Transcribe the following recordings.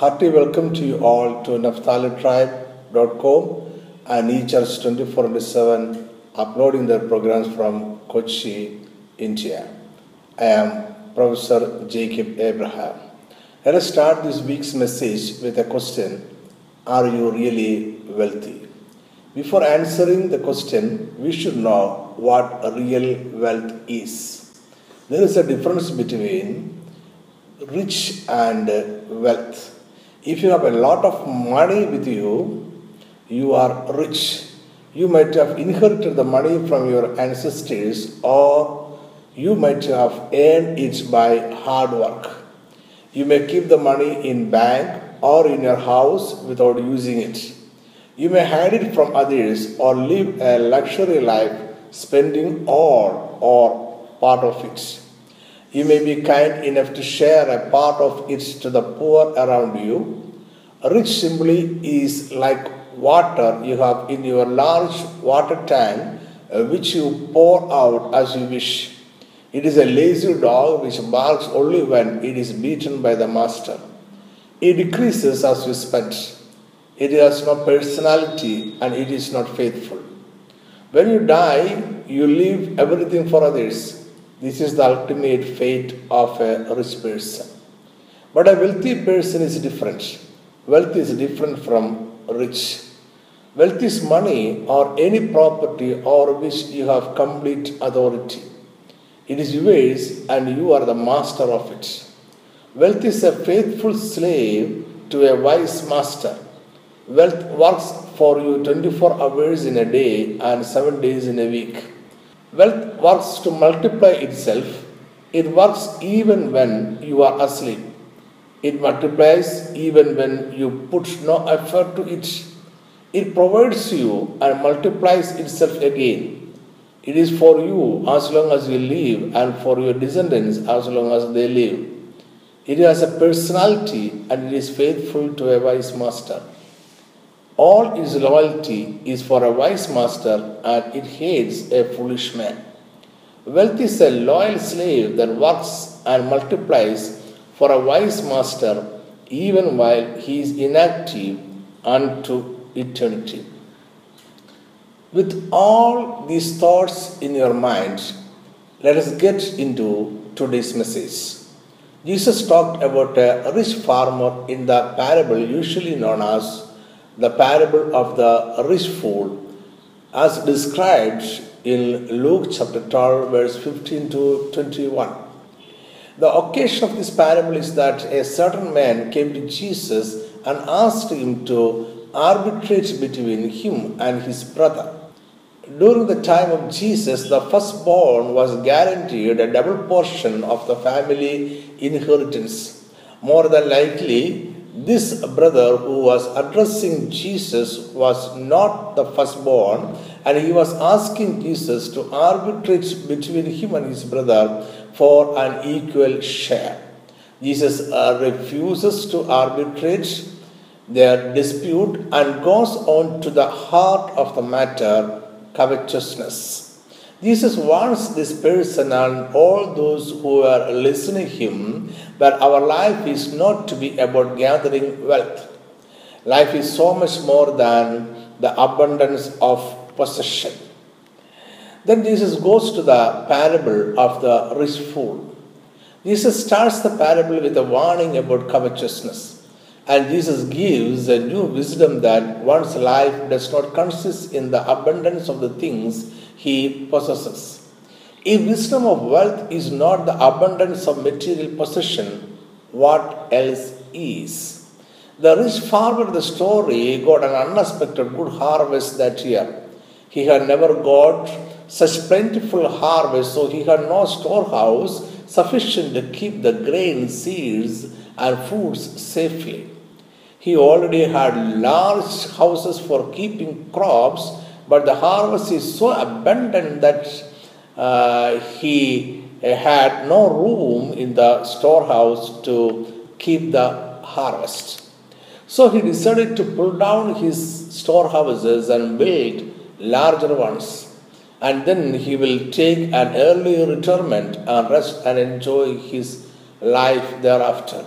Hearty welcome to you all to NaphtaliTribe.com and eChurch 24-7 uploading their programs from Kochi, India. I am Professor Jacob Abraham. Let us start this week's message with a question Are you really wealthy? Before answering the question, we should know what real wealth is. There is a difference between rich and wealth. If you have a lot of money with you, you are rich. You might have inherited the money from your ancestors or you might have earned it by hard work. You may keep the money in bank or in your house without using it. You may hide it from others or live a luxury life spending all or part of it. You may be kind enough to share a part of it to the poor around you. Rich simply is like water you have in your large water tank, uh, which you pour out as you wish. It is a lazy dog which barks only when it is beaten by the master. It decreases as you spend. It has no personality and it is not faithful. When you die, you leave everything for others this is the ultimate fate of a rich person. But a wealthy person is different. Wealth is different from rich. Wealth is money or any property over which you have complete authority. It is yours and you are the master of it. Wealth is a faithful slave to a wise master. Wealth works for you 24 hours in a day and 7 days in a week. Wealth works to multiply itself. It works even when you are asleep. It multiplies even when you put no effort to it. It provides you and multiplies itself again. It is for you as long as you live and for your descendants as long as they live. It has a personality and it is faithful to a wise master. All its loyalty is for a wise master, and it hates a foolish man. Wealth is a loyal slave that works and multiplies for a wise master even while he is inactive unto eternity. With all these thoughts in your mind, let us get into today's message. Jesus talked about a rich farmer in the parable usually known as the parable of the rich fool as described in Luke chapter 12, verse 15 to 21. The occasion of this parable is that a certain man came to Jesus and asked him to arbitrate between him and his brother. During the time of Jesus, the firstborn was guaranteed a double portion of the family inheritance. More than likely, this brother who was addressing Jesus was not the firstborn, and he was asking Jesus to arbitrate between him and his brother for an equal share. Jesus uh, refuses to arbitrate their dispute and goes on to the heart of the matter covetousness. Jesus wants this person and all those who are listening to him that our life is not to be about gathering wealth. Life is so much more than the abundance of possession. Then Jesus goes to the parable of the rich fool. Jesus starts the parable with a warning about covetousness. And Jesus gives a new wisdom that one's life does not consist in the abundance of the things he possesses. If wisdom of wealth is not the abundance of material possession, what else is? The rich farmer the story got an unexpected good harvest that year. He had never got such plentiful harvest, so he had no storehouse sufficient to keep the grain, seeds, and fruits safely. He already had large houses for keeping crops but the harvest is so abundant that uh, he had no room in the storehouse to keep the harvest. So he decided to pull down his storehouses and build larger ones. And then he will take an early retirement and rest and enjoy his life thereafter.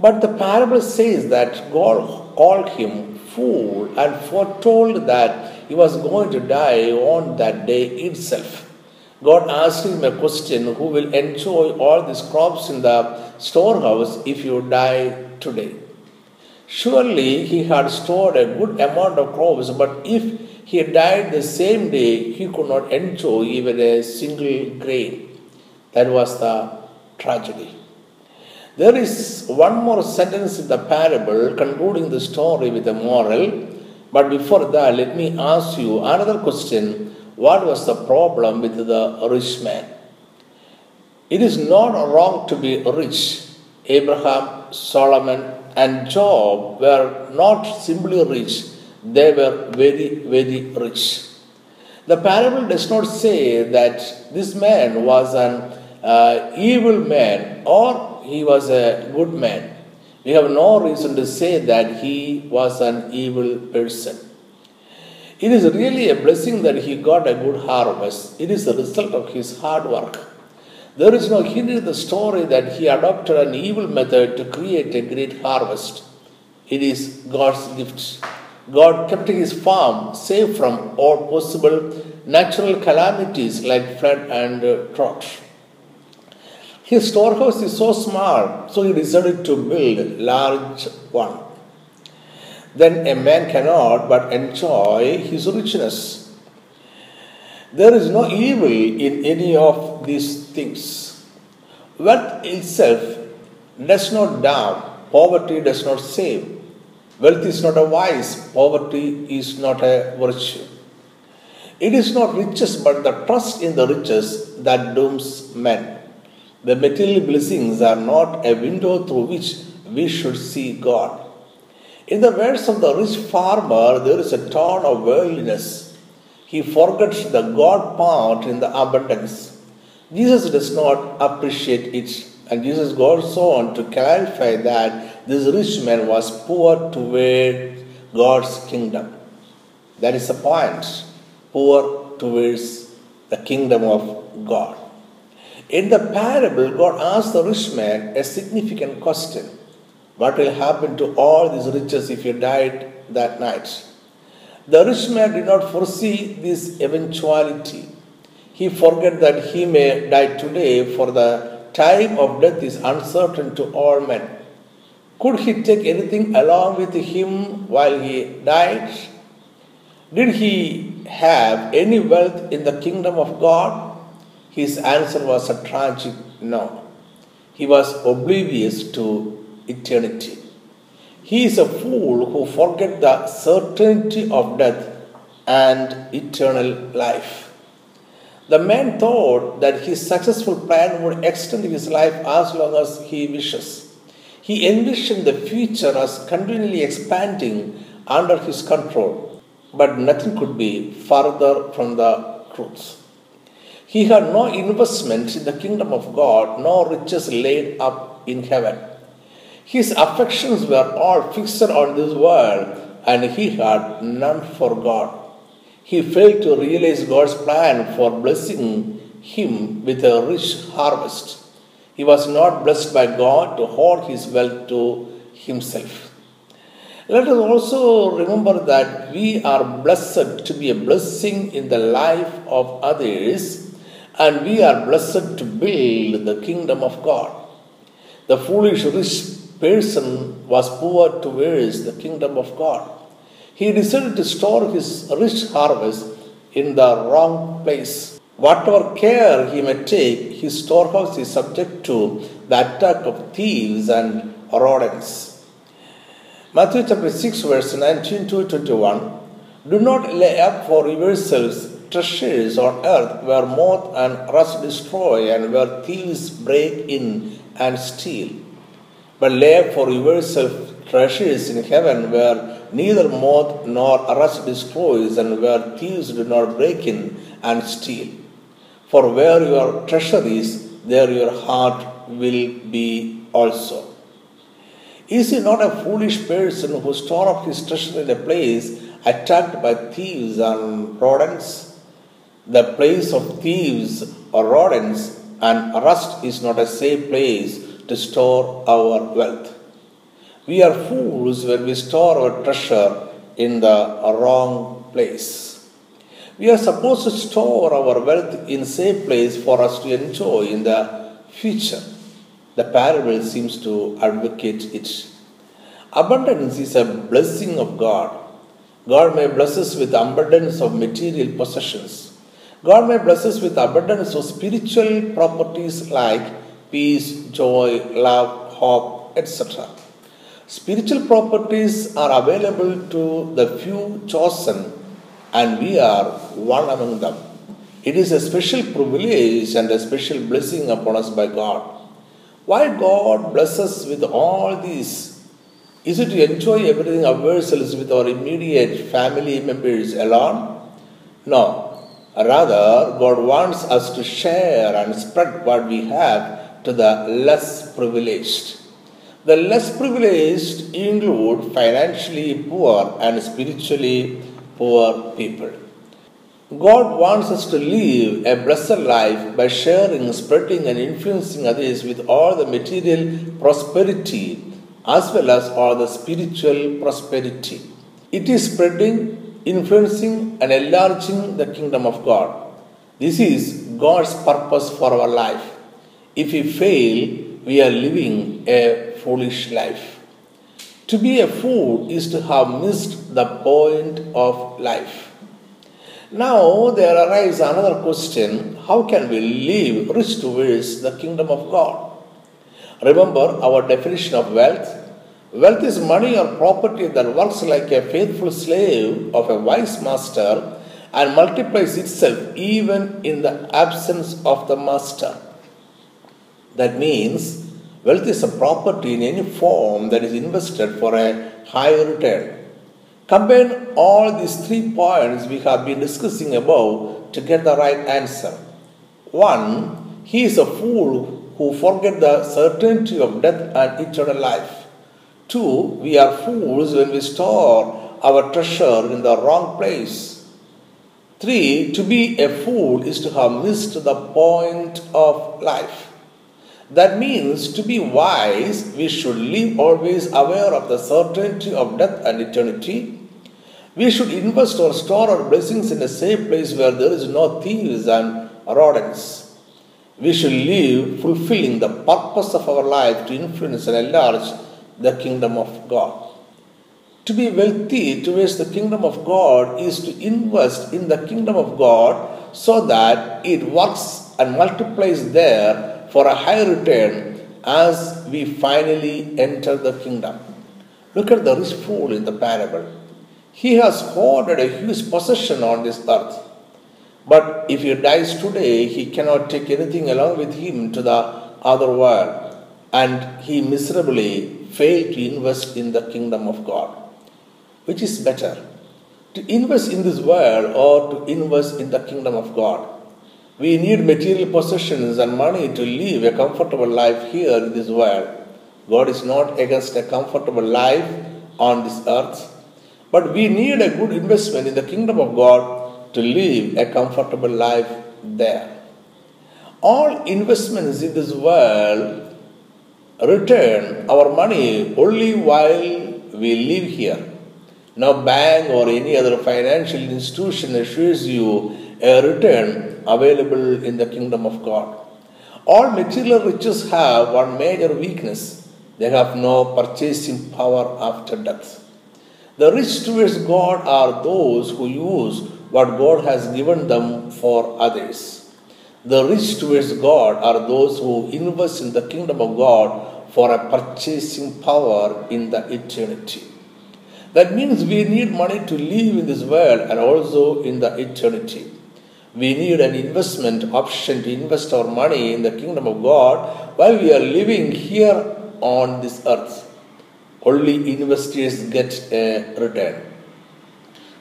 But the parable says that God called him fool and foretold that he was going to die on that day itself. God asked him a question Who will enjoy all these crops in the storehouse if you die today? Surely he had stored a good amount of crops, but if he died the same day, he could not enjoy even a single grain. That was the tragedy. There is one more sentence in the parable concluding the story with a moral. But before that, let me ask you another question what was the problem with the rich man? It is not wrong to be rich. Abraham, Solomon, and Job were not simply rich, they were very, very rich. The parable does not say that this man was an uh, evil man or he was a good man. We have no reason to say that he was an evil person. It is really a blessing that he got a good harvest. It is the result of his hard work. There is no hint in the story that he adopted an evil method to create a great harvest. It is God's gift. God kept his farm safe from all possible natural calamities like flood and uh, drought. His storehouse is so small, so he decided to build a large one then a man cannot but enjoy his richness. There is no evil in any of these things. Wealth itself does not damn, poverty does not save. Wealth is not a vice, poverty is not a virtue. It is not riches but the trust in the riches that dooms men. The material blessings are not a window through which we should see God. In the words of the rich farmer, there is a tone of worldliness. He forgets the God part in the abundance. Jesus does not appreciate it. And Jesus goes on to clarify that this rich man was poor toward God's kingdom. That is the point. Poor towards the kingdom of God. In the parable, God asks the rich man a significant question. What will happen to all these riches if you died that night? The rich man did not foresee this eventuality. He forgot that he may die today, for the time of death is uncertain to all men. Could he take anything along with him while he died? Did he have any wealth in the kingdom of God? His answer was a tragic no. He was oblivious to eternity. He is a fool who forget the certainty of death and eternal life. The man thought that his successful plan would extend his life as long as he wishes. He envisioned the future as continually expanding under his control, but nothing could be further from the truth. He had no investment in the kingdom of God, no riches laid up in heaven. His affections were all fixed on this world and he had none for God. He failed to realize God's plan for blessing him with a rich harvest. He was not blessed by God to hoard his wealth to himself. Let us also remember that we are blessed to be a blessing in the life of others and we are blessed to build the kingdom of God. The foolish rich person was poor to towards the kingdom of God. He decided to store his rich harvest in the wrong place. Whatever care he may take, his storehouse is subject to the attack of thieves and rodents. Matthew chapter 6, verse 19 to 21. Do not lay up for yourselves treasures on earth where moth and rust destroy and where thieves break in and steal but lay for yourself treasures in heaven where neither moth nor rust destroys and where thieves do not break in and steal. For where your treasure is, there your heart will be also. Is he not a foolish person who store up his treasure in a place attacked by thieves and rodents? The place of thieves or rodents and rust is not a safe place to store our wealth. We are fools when we store our treasure in the wrong place. We are supposed to store our wealth in safe place for us to enjoy in the future. The parable seems to advocate it. Abundance is a blessing of God. God may bless us with abundance of material possessions. God may bless us with abundance of spiritual properties like peace, joy, love, hope, etc. Spiritual properties are available to the few chosen, and we are one among them. It is a special privilege and a special blessing upon us by God. Why God bless us with all these? Is it to enjoy everything ourselves with our immediate family members alone? No. Rather, God wants us to share and spread what we have to the less privileged. The less privileged include financially poor and spiritually poor people. God wants us to live a blessed life by sharing, spreading, and influencing others with all the material prosperity as well as all the spiritual prosperity. It is spreading, influencing, and enlarging the kingdom of God. This is God's purpose for our life. If we fail, we are living a foolish life. To be a fool is to have missed the point of life. Now there arises another question how can we live rich towards the kingdom of God? Remember our definition of wealth. Wealth is money or property that works like a faithful slave of a wise master and multiplies itself even in the absence of the master. That means wealth is a property in any form that is invested for a high return. Combine all these three points we have been discussing above to get the right answer. One, he is a fool who forget the certainty of death and eternal life. Two, we are fools when we store our treasure in the wrong place. Three, to be a fool is to have missed the point of life. That means to be wise, we should live always aware of the certainty of death and eternity we should invest or store our blessings in a safe place where there is no thieves and rodents. We should live fulfilling the purpose of our life to influence and enlarge the kingdom of God. To be wealthy towards the kingdom of God is to invest in the kingdom of God so that it works and multiplies there for a high return as we finally enter the kingdom. Look at the rich fool in the parable. He has hoarded a huge possession on this earth. But if he dies today, he cannot take anything along with him to the other world, and he miserably failed to invest in the kingdom of God. Which is better? To invest in this world or to invest in the kingdom of God? We need material possessions and money to live a comfortable life here in this world. God is not against a comfortable life on this earth but we need a good investment in the kingdom of God to live a comfortable life there. All investments in this world return our money only while we live here. No bank or any other financial institution assures you a return available in the kingdom of God. All material riches have one major weakness they have no purchasing power after death. The rich towards God are those who use what God has given them for others. The rich towards God are those who invest in the kingdom of God for a purchasing power in the eternity. That means we need money to live in this world and also in the eternity. We need an investment option to invest our money in the kingdom of God while we are living here on this earth only investors get a return.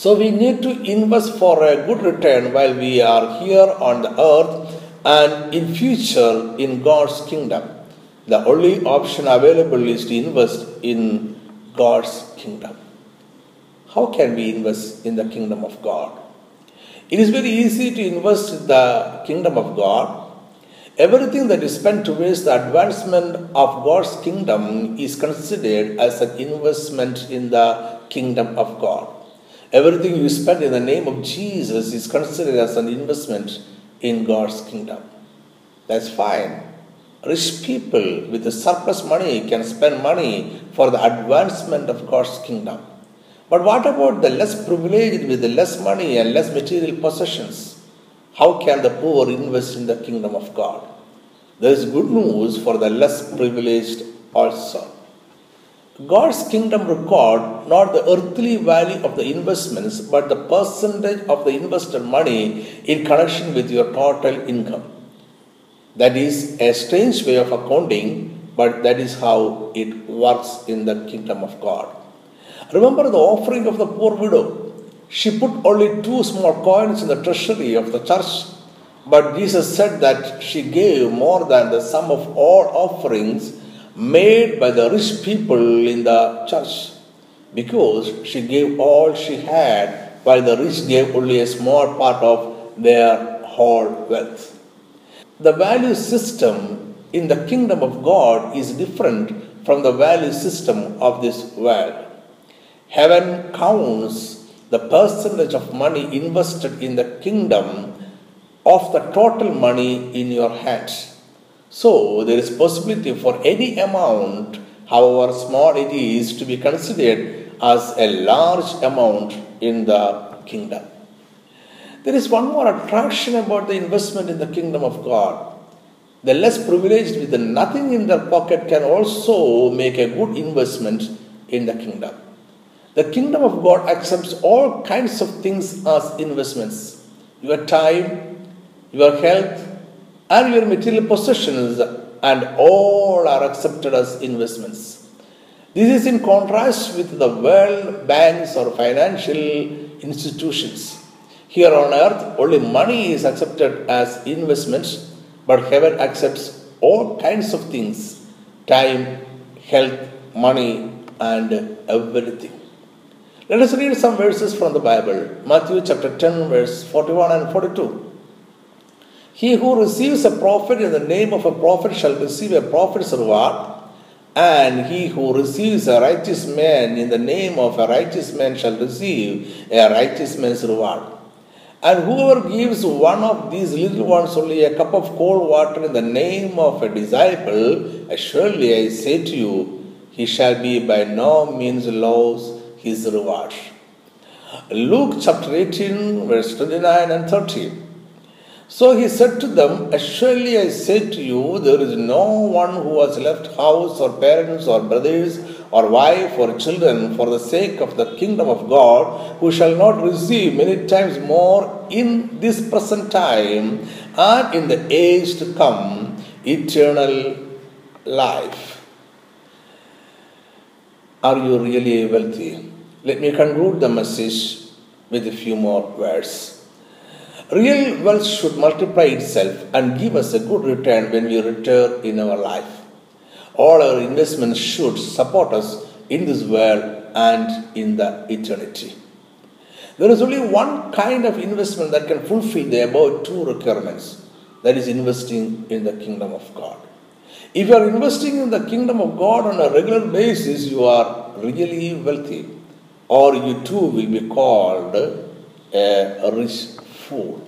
So we need to invest for a good return while we are here on the earth and in future in God's kingdom. The only option available is to invest in God's kingdom. How can we invest in the kingdom of God? It is very easy to invest in the kingdom of God. Everything that is spent towards the advancement of God's kingdom is considered as an investment in the kingdom of God. Everything you spend in the name of Jesus is considered as an investment in God's kingdom. That's fine. Rich people with the surplus money can spend money for the advancement of God's kingdom. But what about the less privileged with the less money and less material possessions? How can the poor invest in the kingdom of God? There is good news for the less privileged also. God's kingdom record not the earthly value of the investments but the percentage of the invested money in connection with your total income. That is a strange way of accounting, but that is how it works in the kingdom of God. Remember the offering of the poor widow. She put only two small coins in the treasury of the church, but Jesus said that she gave more than the sum of all offerings made by the rich people in the church, because she gave all she had, while the rich gave only a small part of their whole wealth. The value system in the kingdom of God is different from the value system of this world. Heaven counts the percentage of money invested in the kingdom of the total money in your hands. So there is possibility for any amount, however small it is, to be considered as a large amount in the kingdom. There is one more attraction about the investment in the kingdom of God. The less privileged with nothing in their pocket can also make a good investment in the kingdom. The kingdom of God accepts all kinds of things as investments your time, your health, and your material possessions, and all are accepted as investments. This is in contrast with the world banks or financial institutions. Here on earth, only money is accepted as investments, but heaven accepts all kinds of things time, health, money, and everything. Let us read some verses from the Bible. Matthew chapter 10, verse 41 and 42. He who receives a prophet in the name of a prophet shall receive a prophet's reward, and he who receives a righteous man in the name of a righteous man shall receive a righteous man's reward. And whoever gives one of these little ones only a cup of cold water in the name of a disciple, surely I say to you, he shall be by no means lost his reward. Luke chapter 18, verse 29 and 30. So he said to them, Surely I say to you, there is no one who has left house or parents or brothers or wife or children for the sake of the kingdom of God who shall not receive many times more in this present time and in the age to come eternal life. Are you really wealthy? Let me conclude the message with a few more words. Real wealth should multiply itself and give us a good return when we return in our life. All our investments should support us in this world and in the eternity. There is only one kind of investment that can fulfill the above two requirements that is, investing in the kingdom of God. If you are investing in the kingdom of God on a regular basis, you are really wealthy, or you too will be called a rich fool.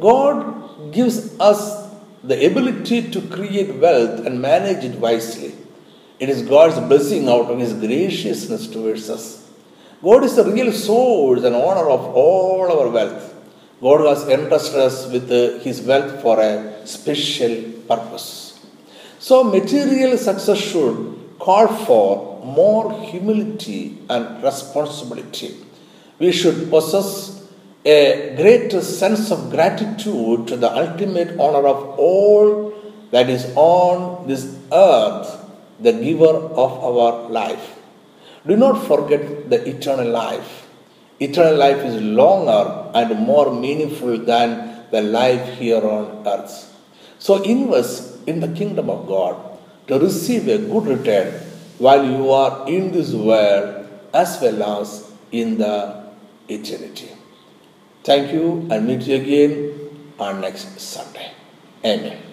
God gives us the ability to create wealth and manage it wisely. It is God's blessing out of His graciousness towards us. God is the real source and owner of all our wealth. God has entrusted us with uh, His wealth for a special purpose. So, material success should call for more humility and responsibility. We should possess a greater sense of gratitude to the ultimate honor of all that is on this earth, the giver of our life. Do not forget the eternal life. Eternal life is longer and more meaningful than the life here on earth. So invest in the kingdom of God to receive a good return while you are in this world as well as in the eternity. Thank you and meet you again on next Sunday. Amen.